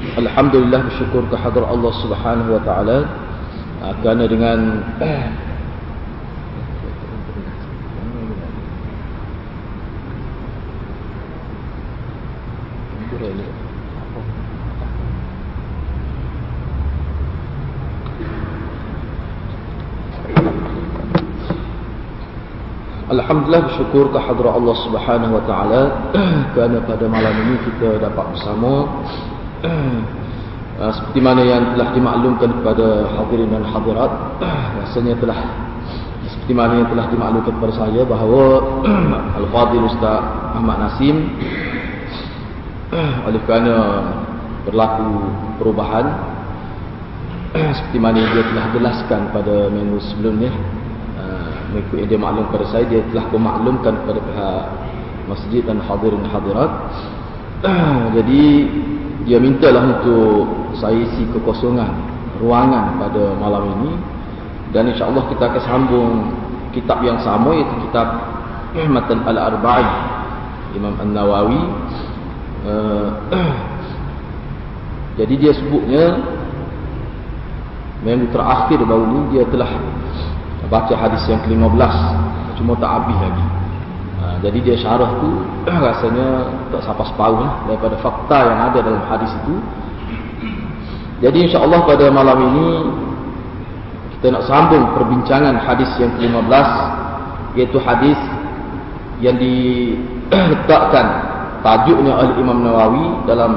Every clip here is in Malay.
لله bersyukur kehadrat Allah Subhanahu wa taala kerana dengan Alhamdulillah bersyukur kehadrat Allah Subhanahu wa taala kerana pada malam ini kita dapat bersama seperti mana yang telah dimaklumkan kepada hadirin dan hadirat rasanya telah seperti mana yang telah dimaklumkan kepada saya bahawa Al-Fadhil Ustaz Ahmad Nasim oleh kerana berlaku perubahan seperti mana dia telah jelaskan pada minggu sebelumnya mengikut yang dia maklum kepada saya dia telah memaklumkan kepada pihak masjid dan hadirin hadirat. Jadi dia mintalah untuk saya isi kekosongan ruangan pada malam ini. Dan insyaAllah kita akan sambung kitab yang sama iaitu kitab Matan Al-Arba'in Imam An-Nawawi. Jadi dia sebutnya minggu terakhir baru ni dia telah baca hadis yang ke-15 cuma tak habis lagi jadi dia syarah tu rasanya tak sampai separuh lah daripada fakta yang ada dalam hadis itu jadi insyaAllah pada malam ini kita nak sambung perbincangan hadis yang ke-15 iaitu hadis yang diletakkan tajuknya oleh Imam Nawawi dalam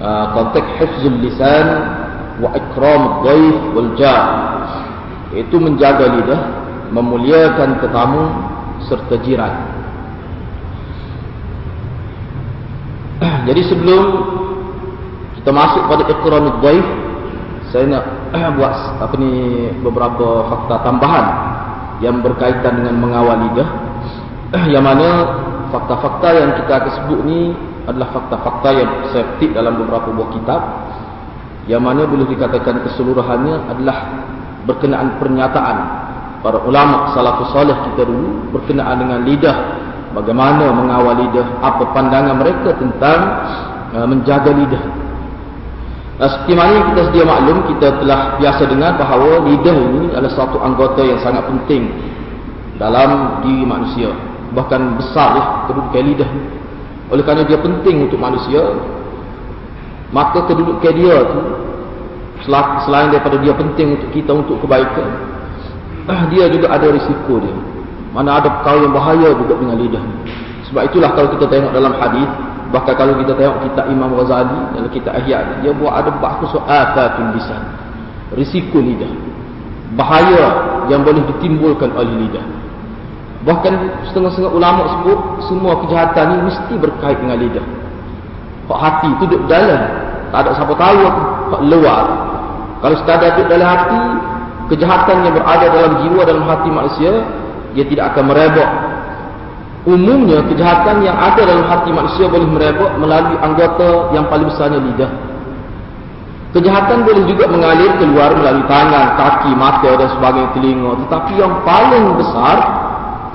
uh, konteks hifzul lisan wa ikram dhaif wal jar itu menjaga lidah, memuliakan tetamu serta jiran. Jadi sebelum kita masuk pada ikramul dhaif, saya nak buat apa ni beberapa fakta tambahan yang berkaitan dengan mengawal lidah. Yang mana fakta-fakta yang kita akan sebut ni adalah fakta-fakta yang saya petik dalam beberapa buah kitab yang mana boleh dikatakan keseluruhannya adalah berkenaan pernyataan para ulama salafus salih kita dulu berkenaan dengan lidah bagaimana mengawal lidah? Apa pandangan mereka tentang uh, menjaga lidah? Yang kita sedia maklum kita telah biasa dengar bahawa lidah ini adalah satu anggota yang sangat penting dalam diri manusia. Bahkan besar ya kedudukan lidah. Oleh kerana dia penting untuk manusia maka kedudukan dia tu selain daripada dia penting untuk kita untuk kebaikan dia juga ada risiko dia mana ada perkara yang bahaya juga dengan lidah sebab itulah kalau kita tengok dalam hadis bahkan kalau kita tengok kitab Imam Ghazali dalam kitab Ihya dia buat ada bahasa su'atatul lisan risiko lidah. Bahaya yang boleh ditimbulkan oleh lidah. Bahkan setengah-setengah ulama sebut semua kejahatan ni mesti berkait dengan lidah. Kok hati tu duduk dalam tak ada siapa tahu Kok luar. Kalau sekadar duduk dalam hati, kejahatan yang berada dalam jiwa dalam hati manusia, dia tidak akan merebak. Umumnya, kejahatan yang ada dalam hati manusia boleh merebak melalui anggota yang paling besarnya lidah. Kejahatan boleh juga mengalir keluar melalui tangan, kaki, mata dan sebagainya telinga. Tetapi yang paling besar,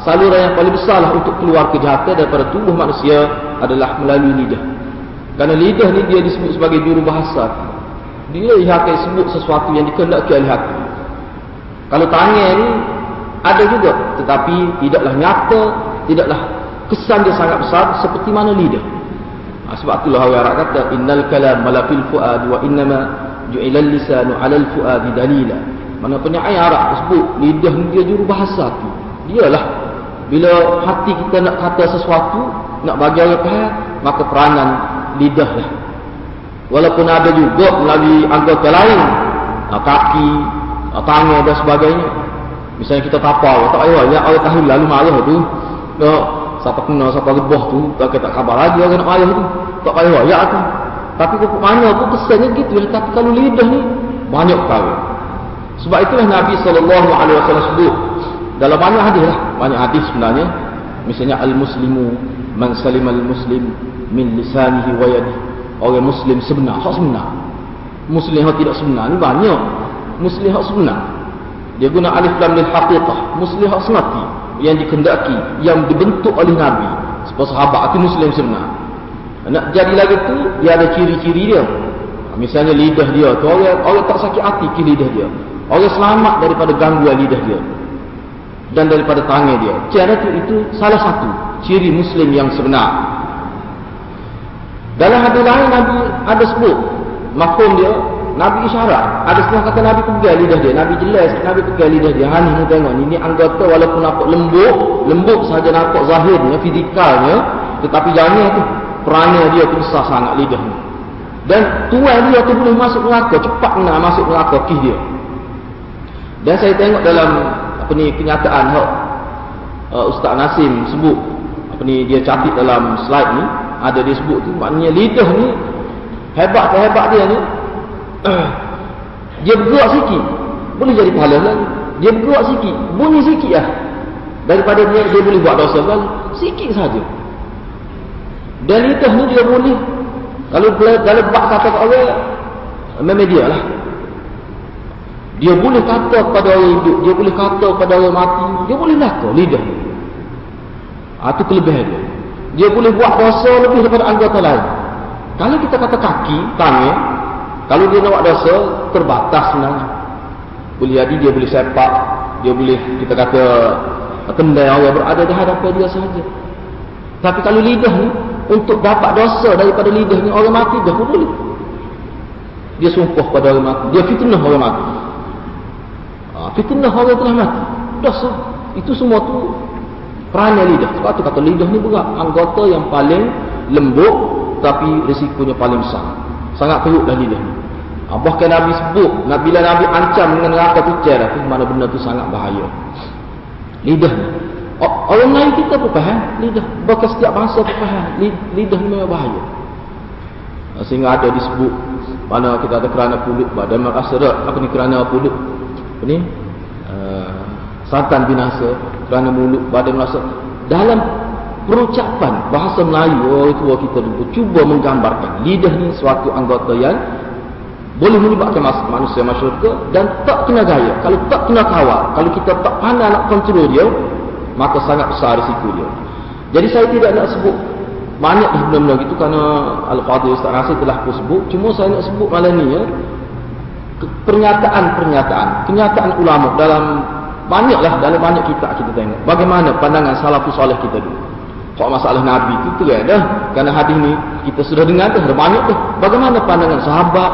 saluran yang paling besar untuk keluar kejahatan daripada tubuh manusia adalah melalui lidah. Kerana lidah ni dia disebut sebagai juru bahasa dia yang akan sebut sesuatu yang dikehendaki oleh hati. Kalau tangan ni ada juga tetapi tidaklah nyata, tidaklah kesan dia sangat besar seperti mana lidah. Ha, sebab itulah orang Arab kata innal kalam malafil fuad wa innama ju'ila lisanu 'ala al-fuad dalila. Mana penyair Arab tersebut lidah dia juru bahasa tu. Dialah bila hati kita nak kata sesuatu, nak bagi orang faham, maka peranan lidah lah Walaupun ada juga melalui anggota lain, ah, kaki, ah, tangan dan sebagainya. Misalnya kita tapau, tak payah ya Allah tahu lalu marah tu. Tak siapa kena siapa lebah tu, tak kata khabar lagi orang nak marah tu. Tak payah ya tu. Tapi pupuk mana pun kesannya gitu. Tapi kalau lidah ni, banyak perkara. Sebab itulah Nabi SAW sebut. Dalam banyak hadis lah. Banyak hadis sebenarnya. Misalnya Al-Muslimu man salim al-muslim min lisanihi wa yadihi. Orang Muslim sebenar. Hak sebenar. Muslim yang tidak sebenar ni banyak. Muslim yang sebenar. Dia guna alif lam lil haqiqah. Muslim yang semati. Yang dikendaki. Yang dibentuk oleh Nabi. Sebab sahabat itu Muslim sebenar. Nak jadi lagi tu, dia ada ciri-ciri dia. Misalnya lidah dia tu, orang, orang tak sakit hati ke lidah dia. Orang selamat daripada gangguan lidah dia. Dan daripada tangan dia. Cara tu itu salah satu ciri Muslim yang sebenar. Dalam hadis lain Nabi ada sebut makum dia Nabi isyarat. Ada setengah kata Nabi pegang lidah dia. Nabi jelas Nabi pegang lidah dia. Ha ni tengok ni ni anggota walaupun nampak lembut, lembut saja nampak zahirnya, fizikalnya, tetapi jangan tu perangai dia tu besar sangat lidah ni. Dan tuan dia tu boleh masuk neraka, cepat nak masuk neraka kih dia. Dan saya tengok dalam apa ni kenyataan hak uh, Ustaz Nasim sebut apa ni dia catat dalam slide ni ada dia sebut tu maknanya lidah ni hebat ke hebat dia ni dia bergerak sikit boleh jadi pahala lagi. Dia bergerak sikit bunyi sikit lah. Daripada dia dia boleh buat dosa lagi sikit saja. Dan lidah ni juga boleh. Kalau kalau bak kata kat orang memang dia lah. Dia boleh kata kepada orang hidup dia boleh kata kepada orang mati dia boleh lakar lidah itu ha, kelebihan dia. Dia boleh buat dosa lebih daripada anggota lain. Kalau kita kata kaki tangan kalau dia nak dosa terbatas sebenarnya. Boleh jadi dia boleh sepak dia boleh kita kata kendai orang berada di hadapan dia sahaja. Tapi kalau lidah ni untuk dapat dosa daripada lidah ni orang mati dah boleh. Dia sumpah pada orang mati. Dia fitnah orang mati. Ha, fitnah orang telah mati. Dosa. Itu semua tu kerana lidah. Sebab tu kata lidah ni berat. Anggota yang paling lembut tapi risikonya paling besar. Sangat teruklah lidah ni bahkan Nabi sebut bila Nabi ancam dengan neraka tu cerah tu mana benda tu sangat bahaya. Lidah Orang lain kita pun faham. Lidah. Bahkan setiap bangsa pun faham. Lidah ni memang bahaya. Sehingga ada disebut mana kita ada kerana pulut badan makasarat apa ni kerana pulut apa ni? Uh, satan binasa kerana mulut badan merasa. Dalam perucapan bahasa Melayu itu oh, kita dulu cuba menggambarkan lidah ni suatu anggota yang boleh menyebabkan manusia masyarakat dan tak kena gaya kalau tak kena kawal kalau kita tak pandai nak kontrol dia maka sangat besar risiko dia. Jadi saya tidak nak sebut banyak benda-benda itu kerana Al-Qadhi Ustaz Nasir telah pun sebut. Cuma saya nak sebut malam ni ya, pernyataan-pernyataan, kenyataan ulama dalam banyaklah dalam banyak kitab kita tengok. Bagaimana pandangan salafus soleh kita dulu. Soal masalah Nabi itu tu dah. Kerana hadis ni kita sudah dengar ada banyak tu. Bagaimana pandangan sahabat,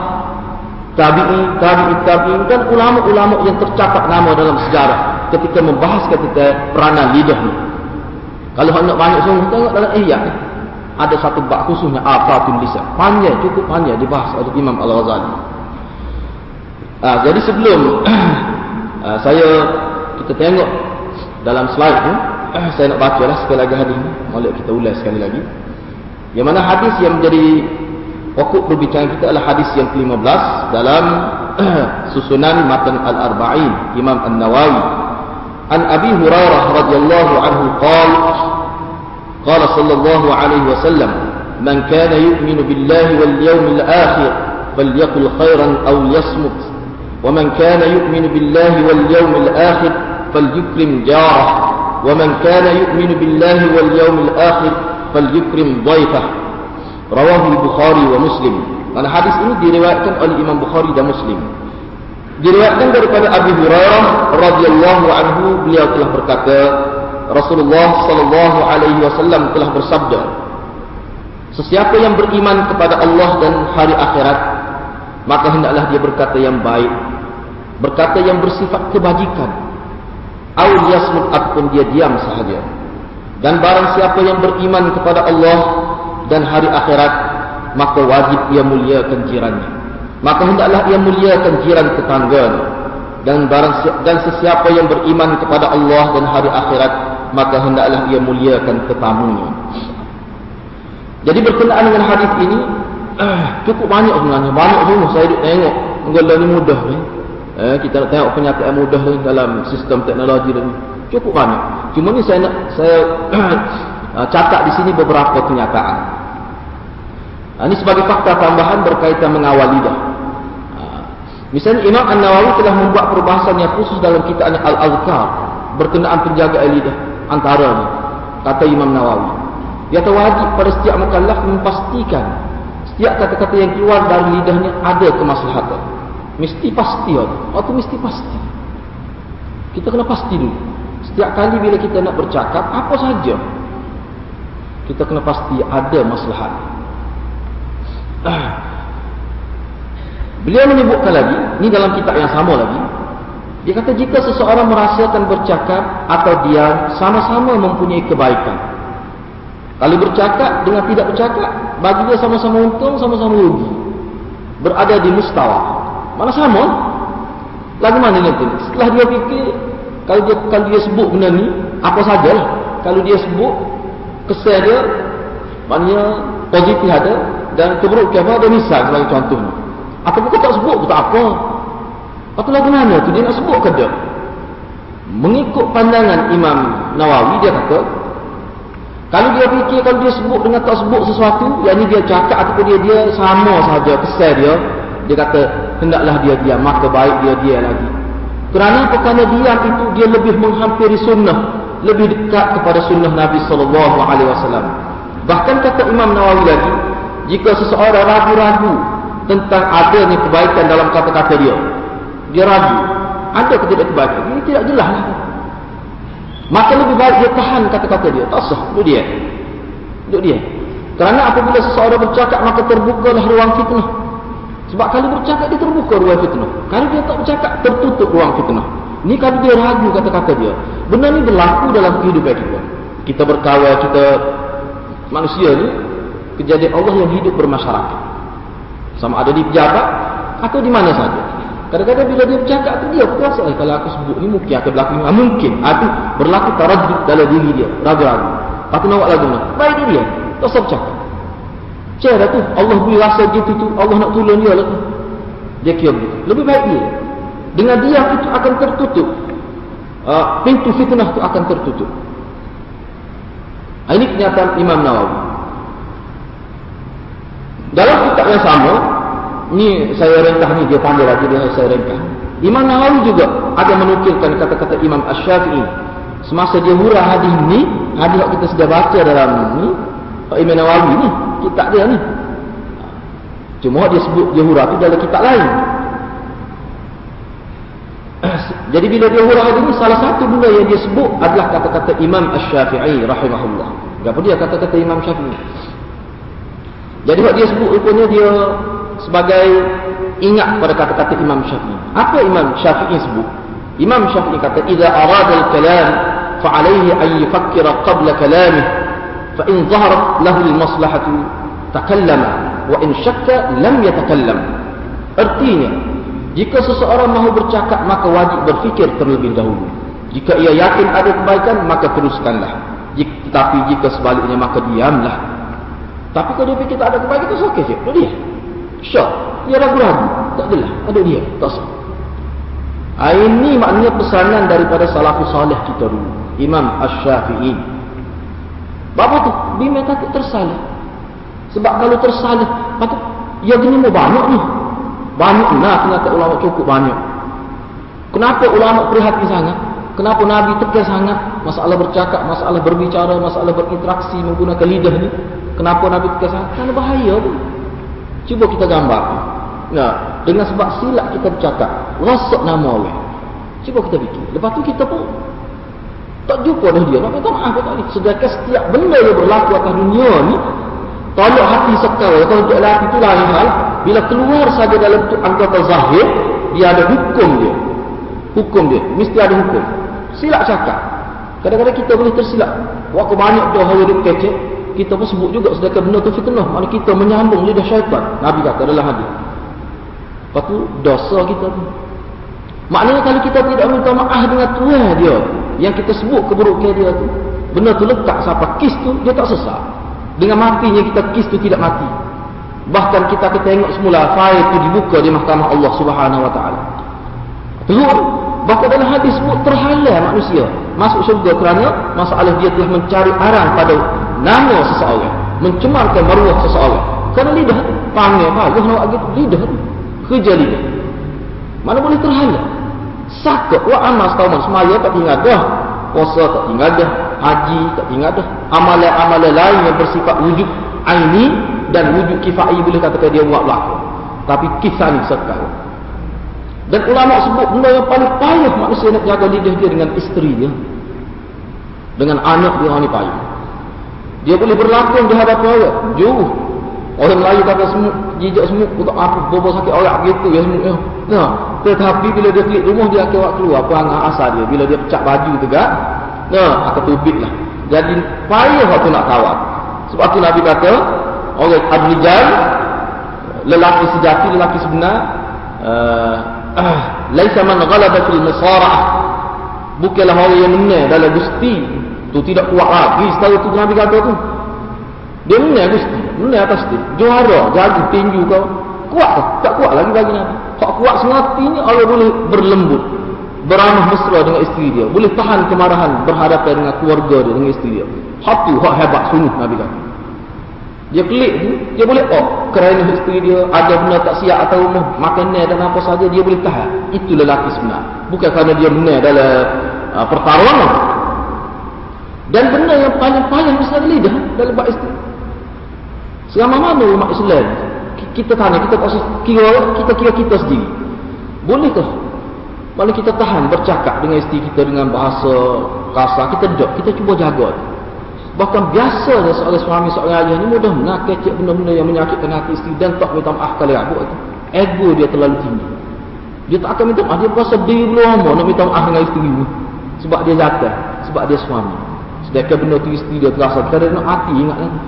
tabi'i, tabi'i, tabi'i dan ulama-ulama yang tercatat nama dalam sejarah ketika membahas ketika peranan lidah ni. Kalau nak banyak sungguh tengok dalam ihya ada satu bab khususnya afatul lisan. Panjang cukup panjang dibahas oleh Imam Al-Ghazali. Ah, jadi sebelum ah, saya kita tengok dalam slide ni, ah, saya nak baca lah sekali lagi hadis ni. Malik kita ulas sekali lagi. Yang mana hadis yang menjadi pokok perbincangan kita adalah hadis yang ke-15 dalam susunan matan al-arba'in Imam An-Nawawi An Abi Hurairah radhiyallahu anhu qala qala sallallahu alaihi wasallam man kana yu'minu billahi wal yawmil akhir falyakul khairan aw yasmut ومن كان يؤمن بالله واليوم الآخر فليكرم جاره ومن كان يؤمن بالله واليوم الآخر فليكرم ضيفه rawahu Bukhari wa Muslim. Dan hadis ini diriwayatkan oleh Imam Bukhari dan Muslim. Diriwayatkan daripada Abu Hurairah radhiyallahu anhu beliau telah berkata Rasulullah sallallahu alaihi wasallam telah bersabda Sesiapa yang beriman kepada Allah dan hari akhirat maka hendaklah dia berkata yang baik berkata yang bersifat kebajikan atau yasmut pun dia diam sahaja dan barang siapa yang beriman kepada Allah dan hari akhirat maka wajib ia muliakan jirannya maka hendaklah ia muliakan jiran tetangga dan barang dan sesiapa yang beriman kepada Allah dan hari akhirat maka hendaklah ia muliakan tetamunya jadi berkenaan dengan hadis ini cukup banyak sebenarnya. Banyak semua saya duduk tengok. Menggoda ni mudah ni. Eh, kita nak tengok kenyataan mudah ni dalam sistem teknologi ni. Cukup banyak. Cuma ni saya nak saya catat di sini beberapa kenyataan. Uh, ini sebagai fakta tambahan berkaitan mengawal lidah. Uh, misalnya Imam An-Nawawi telah membuat perbahasan yang khusus dalam kitabnya Al-Azkar berkenaan penjagaan lidah antaranya kata Imam Nawawi. Dia wajib pada setiap mukallaf memastikan setiap kata-kata yang keluar dari lidahnya ada kemaslahatan. Mesti pasti atau mesti pasti. Kita kena pasti dulu. Setiap kali bila kita nak bercakap apa saja kita kena pasti ada maslahat. Beliau menyebutkan lagi, ini dalam kitab yang sama lagi. Dia kata jika seseorang merasakan bercakap atau diam sama-sama mempunyai kebaikan. Kalau bercakap dengan tidak bercakap, bagi dia sama-sama untung, sama-sama rugi. Berada di mustawa. Mana sama? Lagu mana nanti? Setelah dia fikir, kalau dia kalau dia sebut benda ni, apa sajalah. Kalau dia sebut, kesan dia maknanya positif ada dan keburukan ada misal sebagai contohnya. Ataupun kau tak sebut pun tak apa. Apa lagu mana tu? Dia nak sebut ke dia mengikut pandangan Imam Nawawi dia kata kalau dia fikir kalau dia sebut dengan tak sebut sesuatu yang ni dia cakap ataupun dia dia sama saja kesan dia dia kata hendaklah dia diam maka baik dia dia lagi. Kerana apa kerana diam itu dia lebih menghampiri sunnah lebih dekat kepada sunnah Nabi sallallahu alaihi wasallam. Bahkan kata Imam Nawawi lagi, jika seseorang ragu-ragu tentang adanya kebaikan dalam kata-kata dia, dia ragu, ada ke tidak kebaikan? Ini tidak jelas lah. Maka lebih baik dia tahan kata-kata dia. Tak sah. Itu dia. Itu dia. Kerana apabila seseorang bercakap, maka terbukalah ruang fitnah. Sebab kalau bercakap, dia terbuka ruang fitnah. Kalau dia tak bercakap, tertutup ruang fitnah. Ini kalau dia ragu kata-kata dia. Benda ni berlaku dalam kehidupan kita. Kita berkawal, kita manusia ni kejadian Allah yang hidup bermasyarakat. Sama ada di pejabat atau di mana saja. Kadang-kadang bila dia bercakap tu dia kuasa eh, kalau aku sebut ni mungkin akan berlaku ni. Ah, mungkin. Itu berlaku tarajud dalam diri dia. Ragu-ragu. Tu nak lagu ni. Baik dia dia. Tak usah bercakap. Cara tu. Allah beri rasa gitu tu. Allah nak tolong dia lah tu. Dia kira begitu. Lebih baik dia. Dengan dia itu akan tertutup uh, pintu fitnah itu akan tertutup. Ini kenyataan Imam Nawawi. Kitab yang sama, ini saya rentah ni dia pandai lagi dia saya rentah. Imam Nawawi juga ada menukilkan kata-kata Imam Ash-Syafi'i semasa dia hurah hadis ni, hadis yang kita sudah baca dalam ni, Imam Nawawi ni, kitab dia ni. Cuma dia sebut dia hurah tu dalam kitab lain. Jadi bila dia hurah ini salah satu benda yang dia sebut adalah kata-kata Imam Ash-Syafi'i rahimahullah. Apa dia kata-kata Imam Syafi'i? Jadi waktu dia sebut rupanya dia sebagai ingat pada kata-kata Imam Syafi'i. Apa Imam Syafi'i sebut? Imam Syafi'i kata, "Idza arada al-kalam fa alayhi an yufakkira qabla kalamih fa in zaharat lahu al-maslahatu takallama wa in shakka lam yatakallam." Artinya, jika seseorang mahu bercakap, maka wajib berfikir terlebih dahulu. Jika ia yakin ada kebaikan, maka teruskanlah. Tetapi jika sebaliknya, maka diamlah. Tapi kalau dia fikir tak ada kebaikan, itu sakit je. Itu dia. Syok. Dia ragu-ragu. Tak adalah. Ada dia. Tak sah. Ini maknanya pesanan daripada salafus salih kita dulu. Imam Ash-Syafi'i. Bapa tu, bima takut tersalah. Sebab kalau tersalah, patut, ya gini mau banyak ni. Banyak nak kata ulama cukup banyak. Kenapa ulama prihatin sangat? Kenapa Nabi tegas sangat masalah bercakap, masalah berbicara, masalah berinteraksi menggunakan lidah ni? Kenapa Nabi tegas sangat? Karena bahaya tu. Cuba kita gambar. Nah, dengan sebab silap kita bercakap, rosak nama orang. Cuba kita fikir. Lepas tu kita pun tak jumpa dah dia. Nak minta maaf ke tak ni? Sedangkan setiap benda yang berlaku atas dunia ni, tolak hati sekal. Kalau untuk hati tu lain hal. Bila keluar saja dalam tu anggota zahir, dia ada hukum dia. Hukum dia. Mesti ada hukum. Silap cakap. Kadang-kadang kita boleh tersilap. Waktu banyak dia hawa hidup kecek, kita pun sebut juga sedangkan benda tu fitnah. Mana kita menyambung lidah syaitan. Nabi kata dalam hadis. Lepas tu dosa kita tu. Maknanya kalau kita tidak minta maaf dengan Tuhan dia, yang kita sebut keburukan dia tu, benda tu letak siapa kis tu, dia tak sesat. Dengan matinya kita kis tu tidak mati. Bahkan kita kita tengok semula fail itu dibuka di mahkamah Allah Subhanahu wa taala. Terus bahkan dalam hadis sebut terhalang manusia masuk syurga kerana masalah dia telah mencari arang pada nama seseorang, mencemarkan maruah seseorang. Kerana lidah panggil bagus nak gitu lidah kerja lidah. Mana boleh terhalang? Sakit wa amal setahun semaya tak tinggal dah. Puasa tak tinggal dah. Haji tak tinggal dah. Amalan-amalan lain yang bersifat wujud aini dan wujud kifai boleh katakan dia buat berlaku. Tapi kisah ni sekarang. Dan ulama sebut benda yang paling payah manusia nak jaga lidah dia dengan isteri dia. Dengan anak dia ni payah. Dia boleh berlakon di hadapan orang. Jauh. Orang Melayu kata semut, jijak semut, untuk apa, bobo sakit orang gitu ya semut. Ya. Nah, tetapi bila dia klik rumah dia buat keluar apa angah asal dia. Bila dia pecah baju tegak, nah, akan tubik lah. Jadi payah waktu nak kawat. Sebab tu Nabi kata, orang adrijal, lelaki sejati, lelaki sebenar, uh, laisa man ghalaba fil musara'ah. Bukanlah orang yang menang dalam gusti. Tu tidak kuat lagi. Setahu tu Nabi kata tu. Dia menang gusti. Menang atas dia. Juara, jaga tinju kau. Kuat tak? Tak kuat lagi bagi Nabi. Hak kuat sematinya Allah boleh berlembut. Beramah mesra dengan isteri dia. Boleh tahan kemarahan berhadapan dengan keluarga dia, dengan isteri dia. Hak tu, hak hebat sungguh Nabi kata. Dia klik tu, dia boleh oh kerana isteri dia ada benda tak siap atau rumah makanan dan apa saja dia boleh tahan. Itu lelaki sebenar. Bukan kerana dia menang dalam uh, pertarungan. Dan benda yang paling-paling besar lidah dalam bab isteri. Selama mana umat Islam kita tanya, kita kira kita kira kita sendiri. Bolehkah Paling kita tahan bercakap dengan isteri kita dengan bahasa kasar, kita duduk, kita cuba jaga. Bahkan biasanya seorang suami, seorang ayah ni mudah nak kecek benda-benda yang menyakitkan hati isteri dan tak minta maaf kali itu. Ego dia terlalu tinggi. Dia tak akan minta maaf, dia berasa diri belum lama nak minta maaf dengan isteri ni. Sebab dia jatuh, sebab dia suami. Sedangkan benda tu isteri dia terasa, kita nak hati ingat lagi.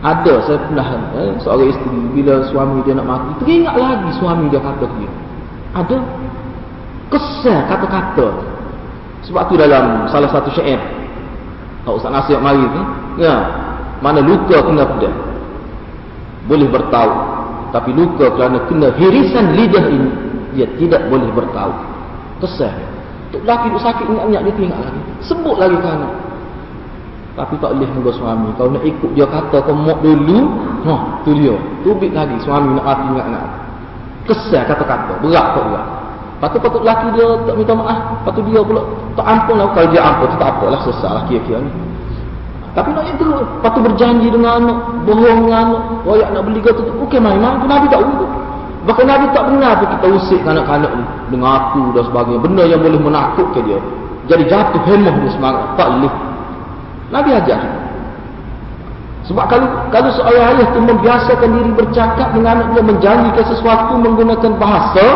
Ada saya pernah eh, seorang isteri bila suami dia nak mati, teringat lagi suami dia kata dia. Ada kesal kata-kata. Sebab tu dalam salah satu syair Pak Ustaz Nasir mari tu, ya, mana luka kena pedang. Boleh bertahu. Tapi luka kerana kena hirisan lidah ini, dia tidak boleh bertahu. Kesal. Tok laki tu sakit ingat-ingat dia tengok lagi. Sebut lagi ke anak. Tapi tak boleh muka suami. Kau nak ikut dia kata kau mok dulu, ha, tu dia. Tubik lagi suami nak mati ingat-ingat. Kesal kata-kata. Berat tak berat. Lepas tu patut laki dia tak minta maaf. Lepas tu dia pula tak ampun lah. Kalau dia ampun tu tak apalah sesat lah kira-kira ni. Tapi nak itu Lepas tu berjanji dengan anak. Bohong dengan anak. Royak nak beli kata tu. Bukan main-main. Tu Nabi tak begitu. Bahkan Nabi tak benar pun kita usik kanak-kanak ni. Dengan aku dan sebagainya. Benda yang boleh menakutkan dia. Jadi jatuh hemah dia semangat. Tak boleh. Nabi ajar. Sebab kalau kalau seorang ayah tu membiasakan diri bercakap dengan anak dia menjanjikan sesuatu menggunakan bahasa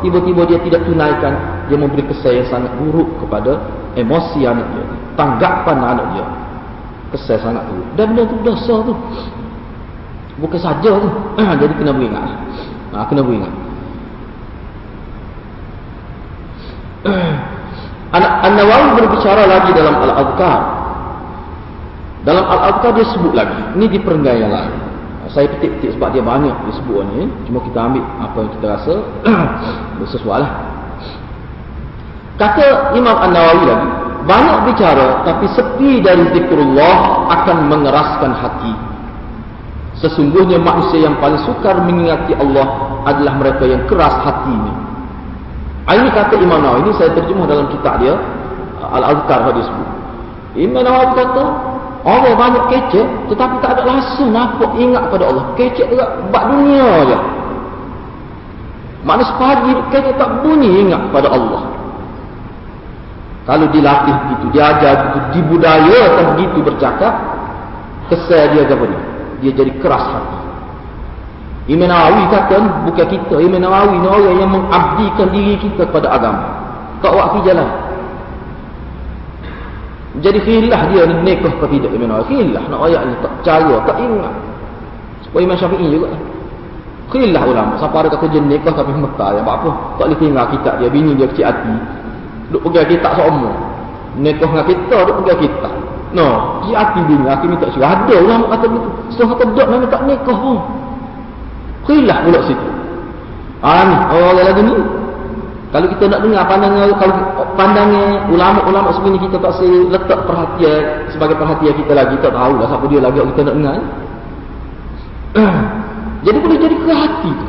tiba-tiba dia tidak tunaikan dia memberi kesan yang sangat buruk kepada emosi anak dia tanggapan anak dia. Kesan sangat buruk. Dan benda tu dosa tu. Bukan saja tu. Jadi kena beringat. Ha, kena beringat. An-Nawawi berbicara lagi dalam Al-Adhkar dalam Al-Adhkar dia sebut lagi. Ini di perenggai yang lain saya petik-petik sebab dia banyak disebut ni. Cuma kita ambil apa yang kita rasa sesuai lah kata Imam An-Nawawi lagi banyak bicara tapi sepi dari zikrullah akan mengeraskan hati. Sesungguhnya manusia yang paling sukar mengingati Allah adalah mereka yang keras hatinya. Ini kata Imam Nawawi. Ini saya terjemah dalam kitab dia Al-Azkar hadis Imam Nawawi kata Orang banyak kecek tetapi tak ada rasa nampak ingat pada Allah. Kecek juga bak dunia aja. Mana sepagi kecek tak bunyi ingat pada Allah. Kalau dilatih gitu, diajar gitu, dibudayakan begitu bercakap, kesal dia apa dia? Jadi keras hati. Imam Nawawi kata, bukan kita. Imam Nawawi ni orang yang mengabdikan diri kita kepada agama. Kau wakil jalan. Jadi khilaf dia ni nikah ke tidak Ibn Nawawi. Khilaf nak ayat ni tak percaya, tak ingat. Supaya Imam Syafi'i juga. Khilaf ulama. Siapa ada kata jenis nikah tapi mekah ya apa? Tak boleh tinggal kita dia bini dia kecil hati. Duk pergi kita semua. Nikah dengan kita duk pergi kita. No, dia hati dunia, hati minta syurga. Ada ulama kata begitu. Setengah kata dok memang tak nikah pun. Khilaf pula situ. Ah ni, orang lagi ni. Kalau kita nak dengar pandangan kalau pandangan ulama-ulama sebenarnya kita tak say letak perhatian sebagai perhatian kita lagi tak tahu lah siapa dia lagi kita nak dengar. jadi boleh jadi ke hati tu.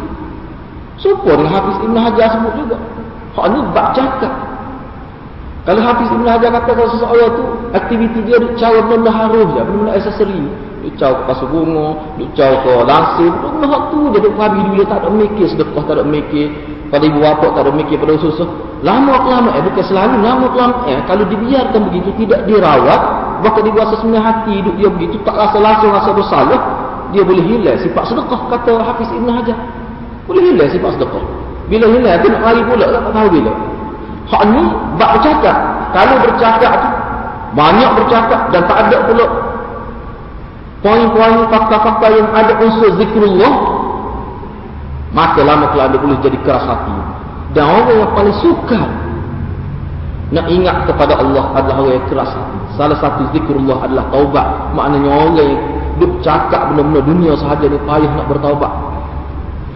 Supaya dengan Hafiz Ibn Hajar sebut juga. Hak ni bak cakap. Kalau Hafiz Ibn Hajar kata kalau seseorang tu aktiviti dia cara benda harus je, benda aksesori. Duk cara ke pasar bunga, duk cara ke langsir, benda hak tu dia duk habis dia tak ada mikir sedekah, tak ada mikir pada ibu bapa tak ada mikir pada usus. Lama kelama eh bukan selalu lama kelama eh kalau dibiarkan begitu tidak dirawat, bahkan dibuat sesuai hati hidup dia begitu tak rasa langsung rasa bersalah, dia boleh hilang sifat sedekah kata Hafiz Ibn Hajar. Boleh hilang sifat sedekah. Bila hilang, tu nak lari pula, tak tahu bila. Hak ni, bak bercakap. Kalau bercakap tu, banyak bercakap dan tak ada pula poin-poin fakta-fakta yang ada unsur zikrullah, maka lama kalau anda boleh jadi keras hati. Dan orang yang paling suka nak ingat kepada Allah adalah orang yang keras hati. Salah satu zikrullah adalah taubat. Maknanya orang yang duk cakap benda-benda dunia sahaja ni payah nak bertaubat.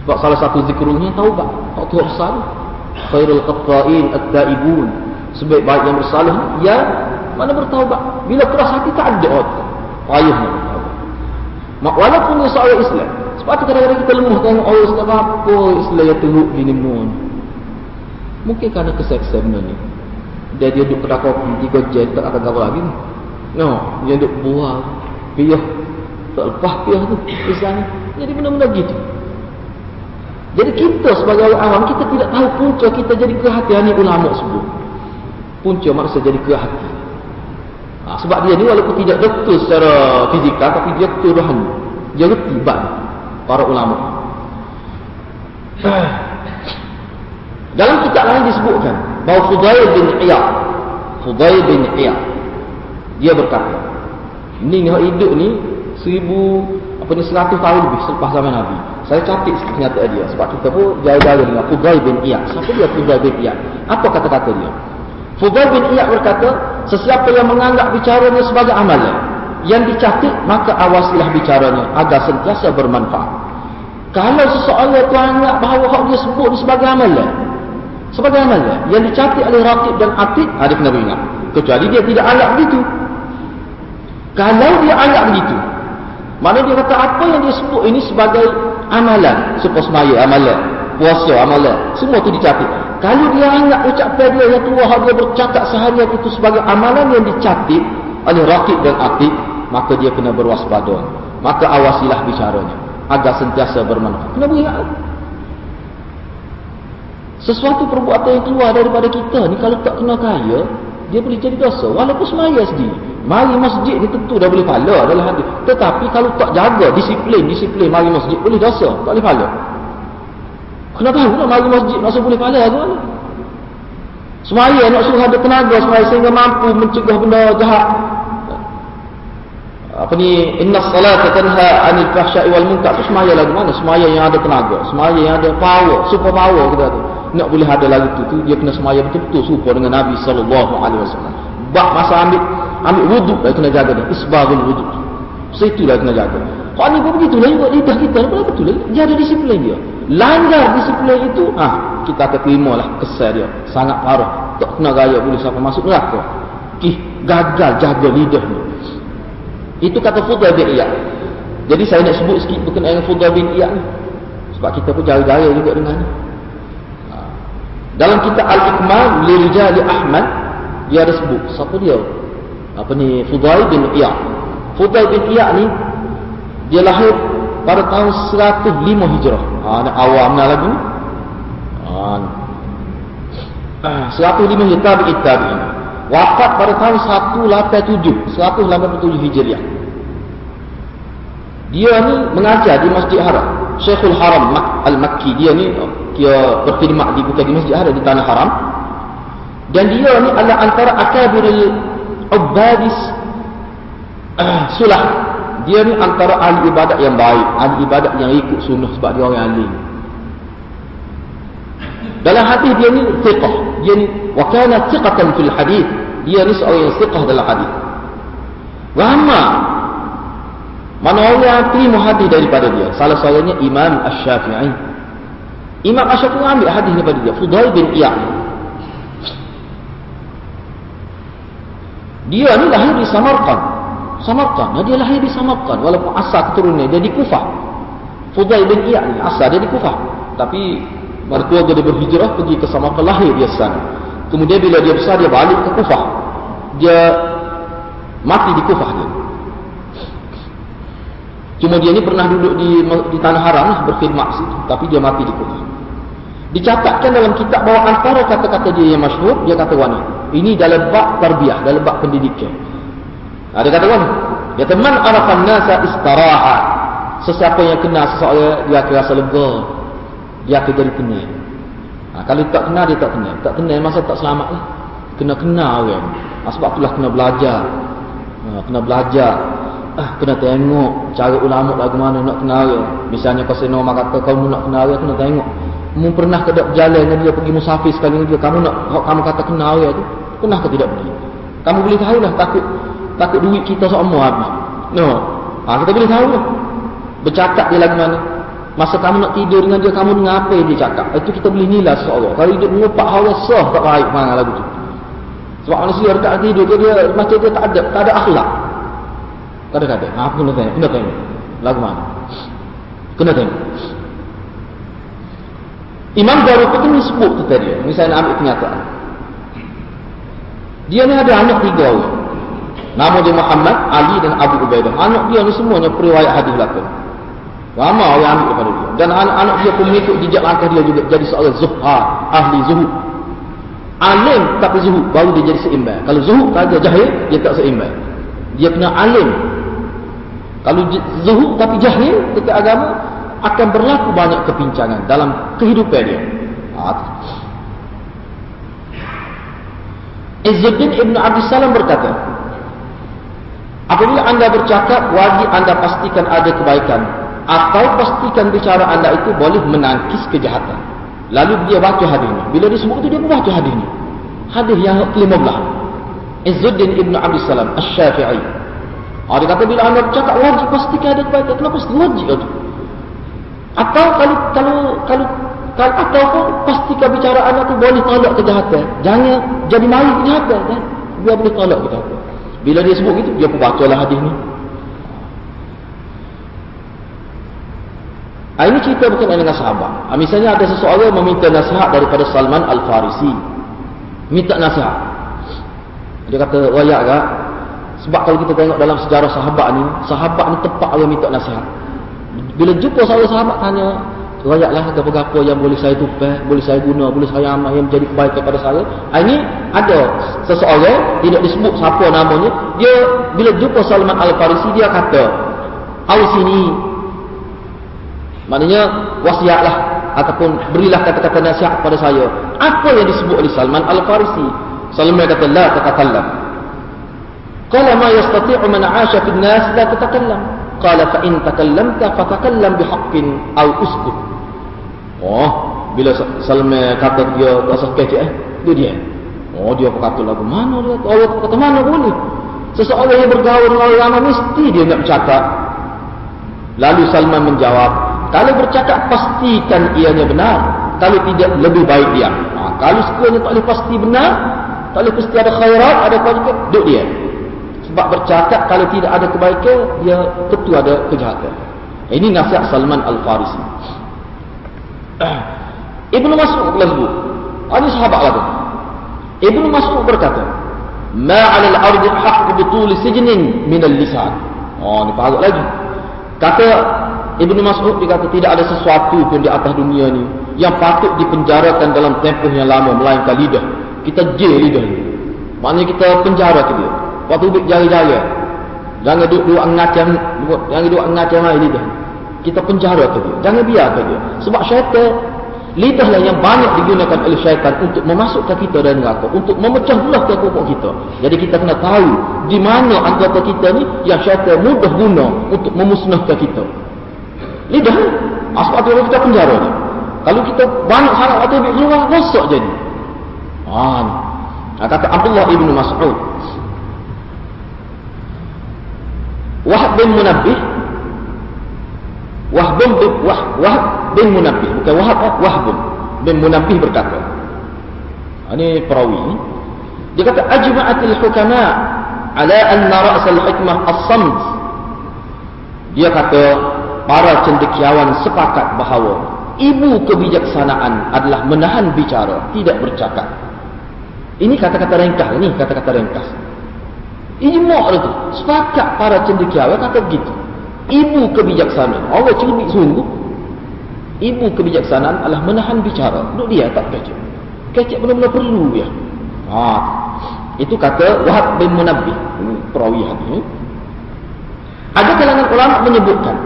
Sebab salah satu zikrulnya taubat. Tak tahu bersalah. Khairul qatta'in at-ta'ibun. Sebaik-baik yang bersalah ya mana bertaubat. Bila keras hati tak ada. Payahnya bertaubat. Walaupun dia seorang Islam. Sebab tu kadang-kadang kita lemah tengok orang Islam apa Islam yang teruk gini pun. Mungkin kerana keseksa benda ni. Dia dia duduk kedai kopi, tiga jam, tak akan gagal lagi ni. No, dia duduk buah, piyah. Tak lepas piyah tu, Islam Jadi benda-benda gitu. Jadi kita sebagai orang awam kita tidak tahu punca kita jadi kehatian ulama sebut. Punca manusia jadi kehati. Ha, sebab dia ni walaupun tidak betul secara fizikal tapi dia betul rohani. Dia reti bab para ulama. Dalam kitab lain disebutkan bahawa Fudail bin Iyad Fudail bin Iyad dia berkata ini hidup ni seribu apa ni seratus tahun lebih selepas zaman Nabi saya catat kenyataan dia sebab kita pun jauh-jauh dengan Fudail bin Iyad. Siapa dia Fudail bin Iyad? Apa kata-kata dia? Fudail bin Iyad berkata, sesiapa yang menganggap bicaranya sebagai amalan yang dicatat, maka awasilah bicaranya agar sentiasa bermanfaat. Kalau seseorang itu anggap bahawa hak dia sebut ni sebagai amalan, sebagai amalan yang dicatat oleh rakib dan atid, ada kena ingat. Kecuali dia tidak anggap begitu. Kalau dia anggap begitu, mana dia kata apa yang dia sebut ini sebagai amalan. Supaya semaya amalan. Puasa amalan. Semua itu dicatat. Kalau dia anggap ucapan dia yang tua dia bercakap seharian itu sebagai amalan yang dicatat oleh rakib dan atib. Maka dia kena berwaspada. Maka awasilah bicaranya. Agar sentiasa bermanfaat. Kena beringat. Sesuatu perbuatan yang keluar daripada kita ni kalau tak kena kaya, dia boleh jadi dosa. Walaupun semaya sendiri. Mari masjid ni tentu dah boleh pahala adalah hadis. Tetapi kalau tak jaga disiplin, disiplin mari masjid boleh dosa, tak boleh pahala. Kenapa nak mari masjid masuk boleh pahala tu mana? Semaya nak suruh ada tenaga semaya sehingga mampu mencegah benda jahat. Apa ni inna salata tanha 'anil fahsya'i wal munkar tu semaya lagu mana? Semaya yang ada tenaga, semaya yang ada power, super power kita tu. Nak boleh ada lagi tu, tu dia kena semaya betul-betul serupa dengan Nabi sallallahu alaihi wasallam. Bak masa ambil ambil wuduk dah kena jaga dia isbagul wuduk itu dah kena jaga kalau ni pun begitu lah juga lidah kita apa betul dia ada disiplin dia langgar disiplin itu. Ah kita akan terima lah kesal dia. Sangat parah. Tak kena gaya boleh sampai masuk neraka. Ih, gagal jaga lidah ni. Itu kata Fudal bin Iyad. Jadi saya nak sebut sikit berkenaan dengan Fudal bin Iyad ni. Sebab kita pun jaya-jaya juga dengan ni ah. dalam kitab Al-Ikmal Lirijali Ahmad dia ada sebut. Siapa dia? Apa ni? Fudail bin Iyad. Fudail bin Iyad ni dia lahir pada tahun 105 Hijrah. Ha ni awam nak lagi ni. Ha 105 Hijrah tabi'i tabi'in. Wafat pada tahun 187, 187 Hijriah. Dia ni mengajar di Masjid Haram. Syekhul Haram Al-Makki dia ni dia berkhidmat di bukan di Masjid Haram di Tanah Haram. Dan dia ni adalah antara akabirul Ubadis uh, Sulah Dia ni antara ahli ibadat yang baik Ahli ibadat yang ikut sunnah Sebab dia orang alim Dalam hadis dia ni Tiqah Dia ni Wakana tiqatan fil hadis Dia ni seorang yang tiqah dalam hadis Ramai. Mana orang yang terima hadis daripada dia. Salah satunya Imam Ash-Syafi'i. Imam Ash-Syafi'i ambil hadis daripada dia. Fudail bin Iyad. Dia ni lahir di Samarkand. Samarkand. Dia lahir di Samarkand. Walaupun asal keturunannya dia di Kufah. Fudail bin Iyad ni asal dia di Kufah. Tapi mertua dia berhijrah pergi ke Samarkand lahir dia sana. Kemudian bila dia besar dia balik ke Kufah. Dia mati di Kufah dia. Cuma dia ni pernah duduk di di tanah haram lah berkhidmat situ, tapi dia mati di Kufah. Dicatatkan dalam kitab bahawa antara kata-kata dia yang masyhur, dia kata wani. Ini dalam bab tarbiyah, dalam bab pendidikan. Ada kata wani. Dia teman arafan nasa istarahat. Sesiapa yang kenal seseorang, dia akan rasa lega. Dia akan jadi tenang. Ha, kalau tak kenal, dia tak tenang. Tak tenang, masa tak selamat lah. Kena kenal orang. Ha, sebab itulah kena belajar. Ha, kena belajar ah kena tengok cara ulama lagu mana nak kenal dia misalnya kau mak kata kau nak kenal dia kena tengok mu pernah ke dak berjalan dia pergi musafir sekali dia kamu nak kamu kata kenal dia tu pernah ke tidak pergi kamu boleh tahu lah takut takut duit kita semua habis no ha, kita boleh tahu lah bercakap dia lagu mana masa kamu nak tidur dengan dia kamu dengar apa dia cakap itu kita boleh nilai seorang kalau dia mengupak hal sah tak baik mana lagu tu sebab manusia dekat tidur dia, dia macam dia tak ada tak ada akhlak Kata-kata. Ha, aku kena tengok. Kena tengok. Lagu mana? Kena tengok. Imam Darul Qutni sebut tu tadi. Misalnya nak ambil kenyataan. Dia ni ada anak tiga orang. Nama dia Muhammad, Ali dan Abu Ubaidah. Anak dia ni semuanya periwayat hadis belakang. Ramai orang ambil daripada dia. Dan anak-anak dia pun mengikut jejak langkah dia juga jadi seorang zuhar, ahli zuhud. Alim tapi zuhud, baru dia jadi seimbang. Kalau zuhud tak ada jahil, dia tak seimbang. Dia kena alim, kalau zuhud tapi jahil ketika agama akan berlaku banyak kepincangan dalam kehidupan dia. Ha. Izzuddin Ibn Abdul Salam berkata, Apabila anda bercakap, wajib anda pastikan ada kebaikan. Atau pastikan bicara anda itu boleh menangkis kejahatan. Lalu dia baca hadis ini. Bila dia sebut itu, dia baca hadis ini. Hadis yang ke-15. Izzuddin Ibn Abdul Salam, Al-Syafi'i. Dia kata bila anda bercakap wajib pastikan ada kebaikan. Kenapa wajib itu? Atau kalau kalau kalau kalau ataupun pastikan bicara anda tu boleh tolak kejahatan. Jangan jadi mari kejahatan kan. Dia boleh tolak kejahatan. Bila dia sebut gitu, dia pun bacalah hadis ni. Ha, ini cerita berkenaan dengan sahabat. Ha, misalnya ada seseorang meminta nasihat daripada Salman Al-Farisi. Minta nasihat. Dia kata, wayak kak, sebab kalau kita tengok dalam sejarah sahabat ni, sahabat ni tepat orang minta nasihat. Bila jumpa seorang sahabat tanya, Royaklah apa-apa yang boleh saya tupai, boleh saya guna, boleh saya amal yang menjadi baik kepada saya. Ah, ini ada seseorang, tidak disebut siapa namanya, dia bila jumpa Salman Al-Farisi, dia kata, Au sini, maknanya wasiatlah ataupun berilah kata-kata nasihat kepada saya. Apa yang disebut oleh Salman Al-Farisi? Salman kata, La tatakallam. Kala ma yastati'u man'asha fi'l-nas, la. La tatakallam. Qala fa in takallamta fa takallam bihaqqin aw uskut. Oh, bila Salman kata dia rasa kecil eh, dia dia. Oh, dia berkata lagu mana dia? Oh, Allah kata mana boleh? Seseorang yang bergaul dengan ulama mesti dia nak bercakap. Lalu Salman menjawab, kalau bercakap pastikan ianya benar. Kalau tidak lebih baik dia. Ha, ah, kalau sekiranya tak boleh pasti benar, tak boleh pasti ada khairat, ada kebaikan, duduk dia sebab bercakap kalau tidak ada kebaikan, dia tentu ada kejahatan. Ini nasihat Salman Al-Farisi. Ibnu Mas'ud pula sebut. Ini sahabat lagi. Ibnu Mas'ud berkata, Ma 'ala al-ardi haqqu bitul sijnin min al-lisan. Oh, ni parut lagi. Kata Ibnu Mas'ud dia kata tidak ada sesuatu pun di atas dunia ni yang patut dipenjarakan dalam tempoh yang lama melainkan lidah. Kita jail lidah ni. Maknanya kita penjara ke dia. Waktu duduk jari-jari. Jangan duduk duduk ngacam, jangan duduk ngacam mai lidah. Kita penjara tu. Jangan biarkan dia. Sebab syaitan lidahlah yang banyak digunakan oleh syaitan untuk memasukkan kita dalam neraka, untuk memecah belah kelompok kita. Jadi kita kena tahu di mana anggota kita ni yang syaitan mudah guna untuk memusnahkan kita. Lidah. Sebab tu kita penjara dia. Kalau kita banyak sangat waktu ambil keluar, rosak jadi. Ah, kata Abdullah ibnu Mas'ud Wahab bin Munabbih. Wahab bin, Wah, Wahab bin Munabbih. Bukan Wahab Wahab bin Munabbih berkata. Ini perawi. Dia kata ajma'atil hukama ala anna ra'sal hikmah as-samt. Dia kata para cendekiawan sepakat bahawa ibu kebijaksanaan adalah menahan bicara tidak bercakap. Ini kata-kata ringkas ini kata-kata ringkas Ijma' itu. Sepakat para cendekiawan kata begitu. Ibu kebijaksanaan. Allah cermin sungguh. Ibu kebijaksanaan adalah menahan bicara. Duduk dia tak kecek. Kecek benar-benar perlu dia. Ha. Itu kata Wahab bin Munabbih. Ini perawi hadis. Ada kalangan ulama menyebutkan.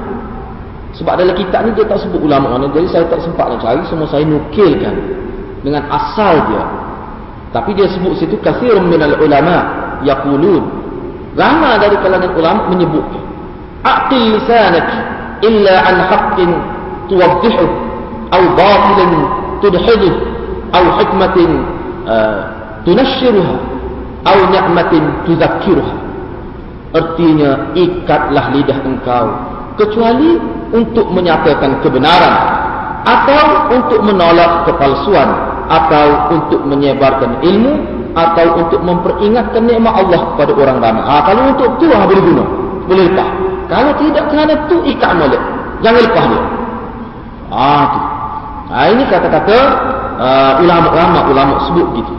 Sebab dalam kitab ni dia tak sebut ulama mana. Jadi saya tak sempat nak cari. Semua saya nukilkan. Dengan asal dia. Tapi dia sebut situ. Kasirun minal ulama' yaqulun Ramai dari kalangan ulama menyebut Aqil lisanak illa an haqqin tuwaddihu atau batilin tudhiduh atau hikmatin uh, tunashiruha atau ni'matin tuzakkiruha Artinya ikatlah lidah engkau kecuali untuk menyatakan kebenaran atau untuk menolak kepalsuan atau untuk menyebarkan ilmu atau untuk memperingatkan nikmat Allah kepada orang ramai. Ha, kalau untuk tu ha, boleh guna. Boleh lepas. Kalau tidak kerana tu ikat molek. Jangan lepas dia. Ha, tu. Ha, ini kata-kata uh, ulama-ulama ulama sebut gitu.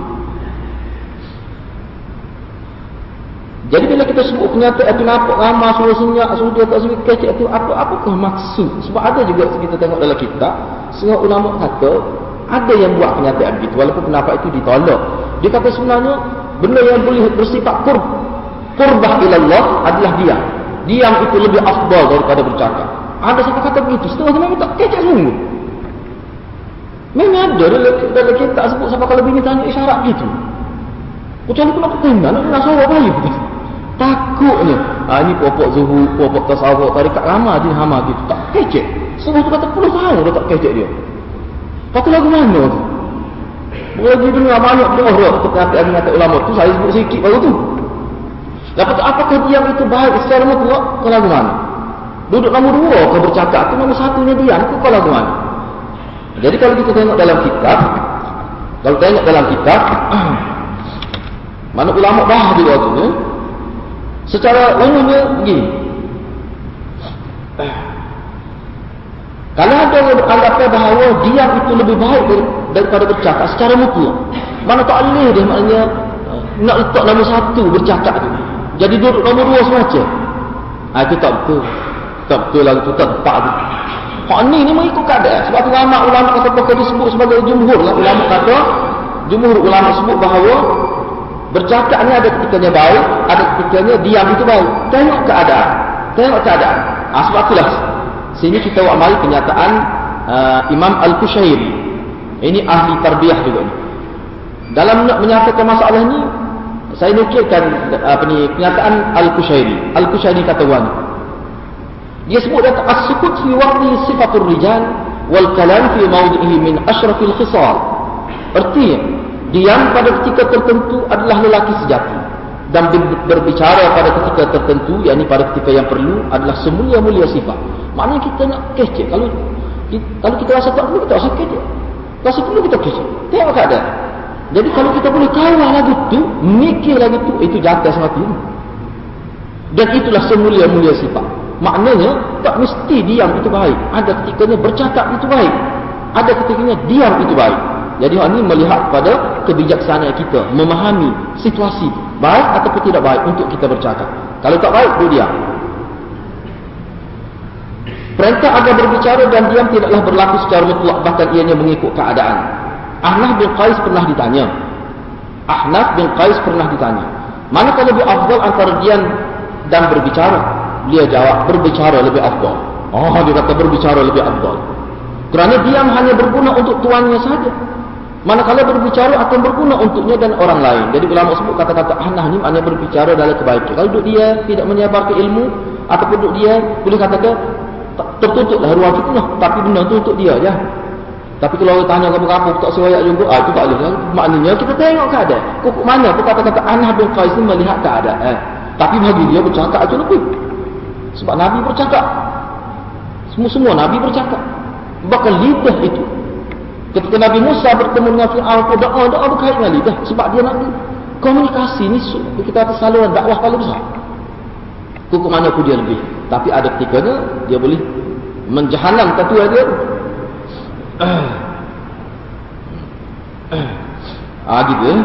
Jadi bila kita sebut kenyataan itu nampak ramah, suruh senyap, suruh dia tak suruh kecek itu, apa, apakah maksud? Sebab ada juga kita tengok dalam kitab, semua ulama kata, ada yang buat kenyataan begitu, walaupun pendapat itu ditolak. Dia kata sebenarnya benda yang boleh bersifat qurb qurbah ilallah adalah diam. Diam itu lebih afdal daripada bercakap. Ada siapa kata begitu? Setengah memang tak kecek sungguh. Memang ada dalam, kitab sebut siapa kalau bini tanya isyarat gitu. Kecuali pun nak tanya, nak nak apa gitu. Takutnya. Ha, ini popok zuhu, popok tasawuf, tarikat lama dia hama gitu. Tak kecek. Semua tu kata puluh tahun dah tak kecek dia. Kata lagu mana tu? Lagi dengar banyak doa tetapi ada kata ulama tu saya sebut sikit baru tu. Lepas tu apakah diam itu baik secara mutlak ke lagu mana? Duduk nombor dua ke bercakap tu nombor satunya diam ke lagu mana? Jadi kalau kita tengok dalam kitab kalau tengok dalam kitab mana ulama bahas di waktu ni secara umumnya begini kalau ada yang beranggapan bahawa diam itu lebih baik daripada bercakap secara mutlak. Mana tak boleh dia maknanya uh, nak letak nombor satu bercakap tu. Jadi duduk nombor dua semacam. Ha, itu tak betul. Tak betul lah itu tak tepat tu. Hak ni ni mengikut keadaan. Sebab tu ulama ulama kata pakai disebut sebagai jumhur lah. Ulama kata jumhur ulama sebut bahawa bercakap ni ada ketikanya baik, ada ketikanya diam itu baik. Tengok keadaan. Tengok keadaan. Ha, sebab itulah sini kita amal kenyataan uh, Imam Al-Kushairi. Ini ahli tarbiyah juga ni. Dalam nak menyatakan masalah ni saya nukilkan apa ni kenyataan Al-Kushairi. Al-Kushairi kata wan dia sebut kata as-sukut fi waqti sifatur rijal wal kalam fi mawdihi min ashrafil khisal artinya diam pada ketika tertentu adalah lelaki sejati. Dan berbicara pada ketika tertentu yakni pada ketika yang perlu adalah semulia-mulia sifat Maknanya kita nak kecek. Kalau kalau kita rasa tak perlu, kita rasa kecek. Rasa perlu, kita kecek. Tengok keadaan. Jadi kalau kita boleh kawal lagu tu, mikir lagu tu, itu jatuh sangat ini. Dan itulah semulia-mulia sifat. Maknanya, tak mesti diam itu baik. Ada ketikanya bercakap itu baik. Ada ketikanya diam itu baik. Jadi hal ini melihat pada kebijaksanaan kita. Memahami situasi. Baik ataupun tidak baik untuk kita bercakap. Kalau tak baik, dia diam. Perintah agar berbicara dan diam tidaklah berlaku secara mutlak bahkan ianya mengikut keadaan. Ahnaf bin Qais pernah ditanya. Ahnaf bin Qais pernah ditanya. Mana kalau lebih afdal antara diam dan berbicara? Dia jawab berbicara lebih afdal. Oh dia kata berbicara lebih afdal. Kerana diam hanya berguna untuk tuannya saja. Manakala berbicara akan berguna untuknya dan orang lain. Jadi ulama sebut kata-kata ahnaf ni hanya berbicara dalam kebaikan. Kalau duduk dia tidak menyebarkan ilmu ataupun duduk dia boleh katakan tertutuplah ruang fitnah tapi benda tu untuk dia je tapi kalau orang tanya kamu apa tak sewayak juga ah itu tak boleh maknanya kita tengok keadaan kok mana kok kata-kata Anah bin Qais ni melihat keadaan eh. tapi bagi dia bercakap aja lebih Sebab Nabi bercakap. Semua-semua Nabi bercakap. Bahkan lidah itu. Ketika Nabi Musa bertemu dengan Fir'aun, doa, doa berkait dengan lidah. Sebab dia Nabi. Komunikasi ni kita kata saluran dakwah paling besar. Kuku mana pun dia lebih. Tapi ada ketikanya dia boleh menjahanam ketua dia. Ah gitu ya.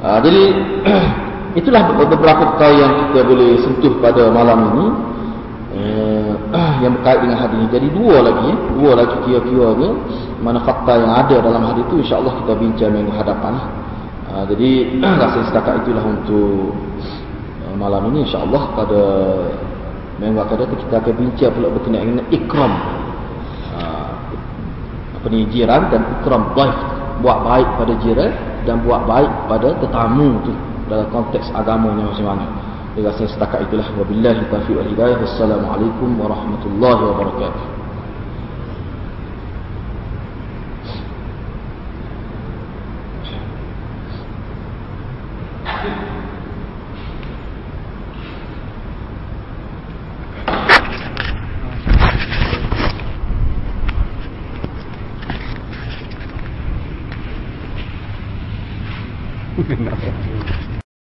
Ah, jadi itulah beberapa perkara yang kita boleh sentuh pada malam ini eh, yang berkait dengan hadis ini. Jadi dua lagi ya. Dua lagi kira-kiranya mana fakta yang ada dalam hadis itu insya-Allah kita bincang minggu hadapan. Uh, jadi rasa setakat itulah untuk uh, malam ini insya-Allah pada minggu akan datang kita akan bincang pula berkenaan dengan ikram. Uh, apa ni jiran dan ikram baik buat baik pada jiran dan buat baik pada tetamu tu dalam konteks agamanya macam mana. Jadi rasa setakat itulah wabillahi taufiq wal hidayah. Wassalamualaikum warahmatullahi wabarakatuh.